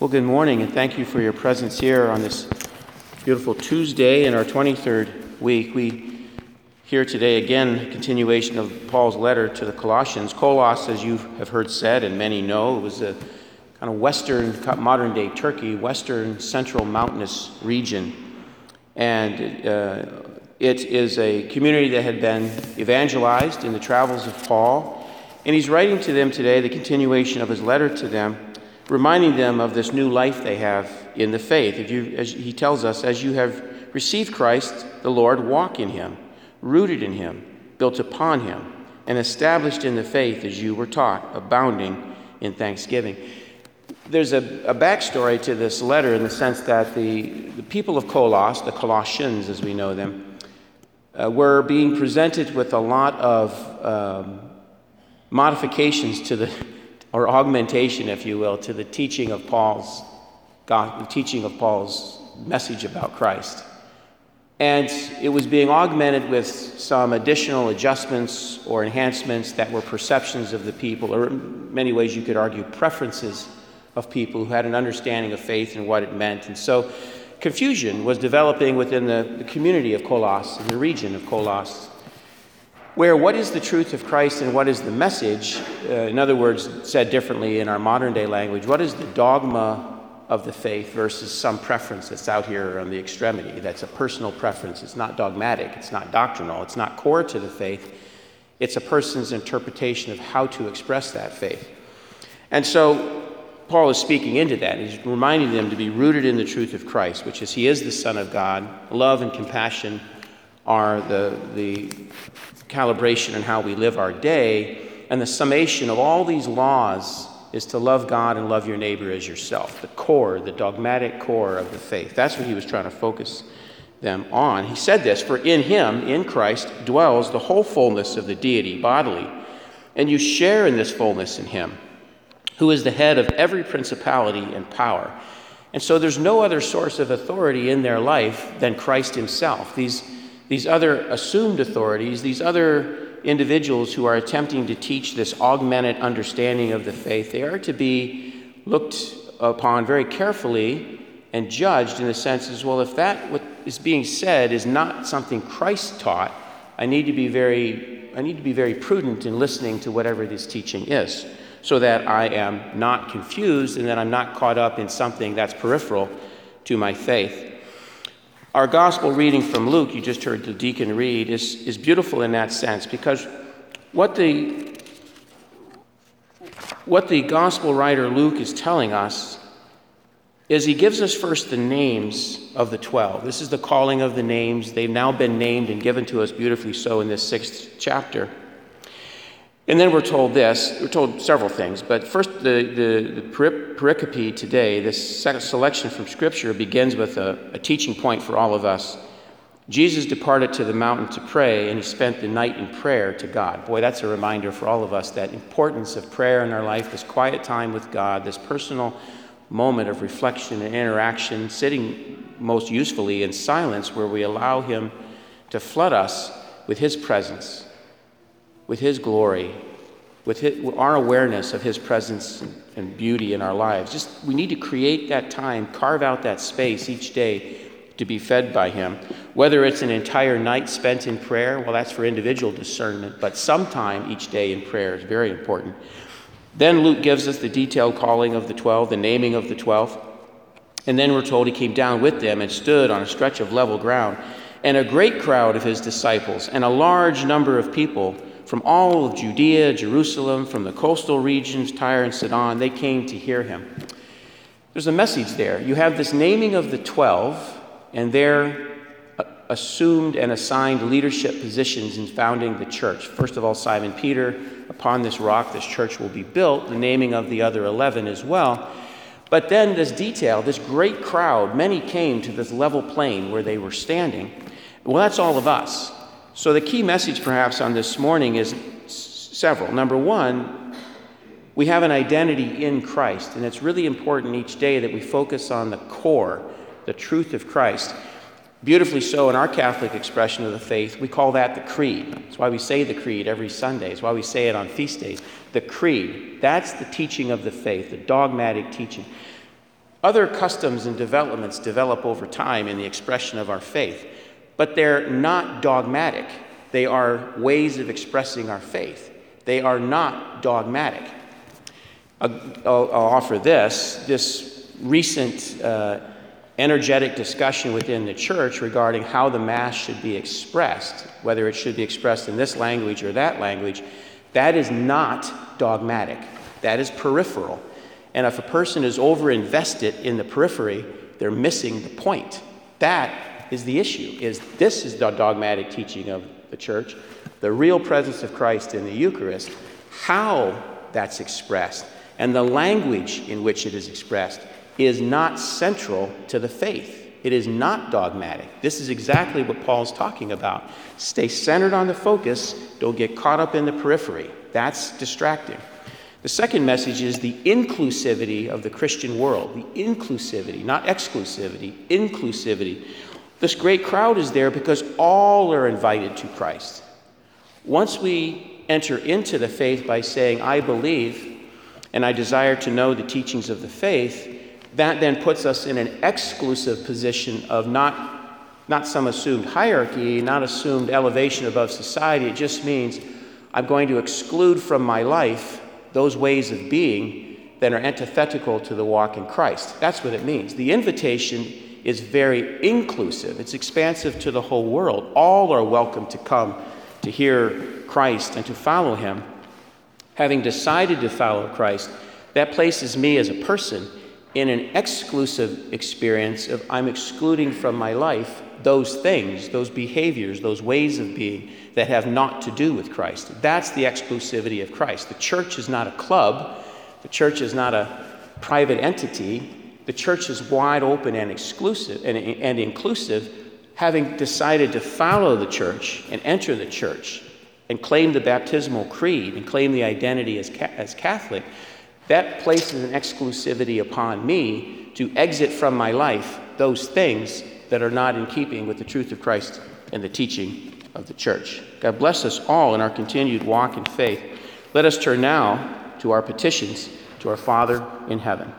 Well, good morning, and thank you for your presence here on this beautiful Tuesday in our 23rd week. We hear today again continuation of Paul's letter to the Colossians. Kolos, as you have heard said, and many know, was a kind of western, modern day Turkey, western central mountainous region. And uh, it is a community that had been evangelized in the travels of Paul. And he's writing to them today the continuation of his letter to them reminding them of this new life they have in the faith. If you, as he tells us, as you have received Christ, the Lord, walk in him, rooted in him, built upon him, and established in the faith as you were taught, abounding in thanksgiving. There's a, a backstory to this letter in the sense that the, the people of Colos, the Colossians as we know them, uh, were being presented with a lot of um, modifications to the or augmentation, if you will, to the teaching of Paul's God, the teaching of Paul's message about Christ. And it was being augmented with some additional adjustments or enhancements that were perceptions of the people, or in many ways you could argue preferences of people who had an understanding of faith and what it meant. And so confusion was developing within the, the community of Colos, in the region of Colos where what is the truth of Christ and what is the message, uh, in other words, said differently in our modern day language, what is the dogma of the faith versus some preference that's out here on the extremity? That's a personal preference. It's not dogmatic, it's not doctrinal, it's not core to the faith. It's a person's interpretation of how to express that faith. And so Paul is speaking into that. He's reminding them to be rooted in the truth of Christ, which is He is the Son of God, love and compassion are the, the calibration and how we live our day. And the summation of all these laws is to love God and love your neighbor as yourself, the core, the dogmatic core of the faith. That's what he was trying to focus them on. He said this For in him, in Christ, dwells the whole fullness of the deity bodily, and you share in this fullness in him, who is the head of every principality and power. And so there's no other source of authority in their life than Christ himself. These these other assumed authorities, these other individuals who are attempting to teach this augmented understanding of the faith, they are to be looked upon very carefully and judged in the sense as well, if that what is being said is not something Christ taught, I need to be very, I need to be very prudent in listening to whatever this teaching is, so that I am not confused and that I'm not caught up in something that's peripheral to my faith. Our gospel reading from Luke, you just heard the deacon read, is, is beautiful in that sense because what the, what the gospel writer Luke is telling us is he gives us first the names of the 12. This is the calling of the names. They've now been named and given to us beautifully so in this sixth chapter. And then we're told this, we're told several things, but first, the, the, the pericope today, this selection from Scripture, begins with a, a teaching point for all of us. Jesus departed to the mountain to pray, and he spent the night in prayer to God. Boy, that's a reminder for all of us that importance of prayer in our life, this quiet time with God, this personal moment of reflection and interaction, sitting most usefully in silence where we allow him to flood us with his presence with His glory, with his, our awareness of His presence and beauty in our lives. Just we need to create that time, carve out that space each day to be fed by Him. Whether it's an entire night spent in prayer, well, that's for individual discernment, but sometime each day in prayer is very important. Then Luke gives us the detailed calling of the 12, the naming of the 12. And then we're told he came down with them and stood on a stretch of level ground. And a great crowd of his disciples and a large number of people from all of Judea, Jerusalem, from the coastal regions, Tyre and Sidon, they came to hear him. There's a message there. You have this naming of the 12 and their uh, assumed and assigned leadership positions in founding the church. First of all, Simon Peter, upon this rock this church will be built, the naming of the other 11 as well. But then this detail, this great crowd, many came to this level plain where they were standing. Well, that's all of us. So, the key message perhaps on this morning is several. Number one, we have an identity in Christ, and it's really important each day that we focus on the core, the truth of Christ. Beautifully so, in our Catholic expression of the faith, we call that the creed. That's why we say the creed every Sunday. It's why we say it on feast days. The creed, that's the teaching of the faith, the dogmatic teaching. Other customs and developments develop over time in the expression of our faith, but they're not dogmatic. They are ways of expressing our faith. They are not dogmatic. I'll, I'll, offer this this recent uh, energetic discussion within the church regarding how the Mass should be expressed, whether it should be expressed in this language or that language, that is not dogmatic. That is peripheral. And if a person is overinvested in the periphery, they're missing the point. That is the issue. Is this is the dogmatic teaching of the church, the real presence of Christ in the Eucharist, how that's expressed, and the language in which it is expressed is not central to the faith. It is not dogmatic. This is exactly what Paul's talking about. Stay centered on the focus, don't get caught up in the periphery. That's distracting. The second message is the inclusivity of the Christian world. The inclusivity, not exclusivity, inclusivity. This great crowd is there because all are invited to Christ. Once we enter into the faith by saying, I believe and I desire to know the teachings of the faith, that then puts us in an exclusive position of not, not some assumed hierarchy, not assumed elevation above society. It just means I'm going to exclude from my life those ways of being that are antithetical to the walk in Christ. That's what it means. The invitation is very inclusive, it's expansive to the whole world. All are welcome to come to hear Christ and to follow him. Having decided to follow Christ, that places me as a person in an exclusive experience of I'm excluding from my life those things, those behaviors, those ways of being that have not to do with Christ. That's the exclusivity of Christ. The church is not a club, the church is not a private entity. The church is wide open and exclusive and, and inclusive, having decided to follow the church and enter the church and claim the baptismal creed and claim the identity as, as Catholic that places an exclusivity upon me to exit from my life those things that are not in keeping with the truth of Christ and the teaching of the church. God bless us all in our continued walk in faith. Let us turn now to our petitions to our Father in heaven.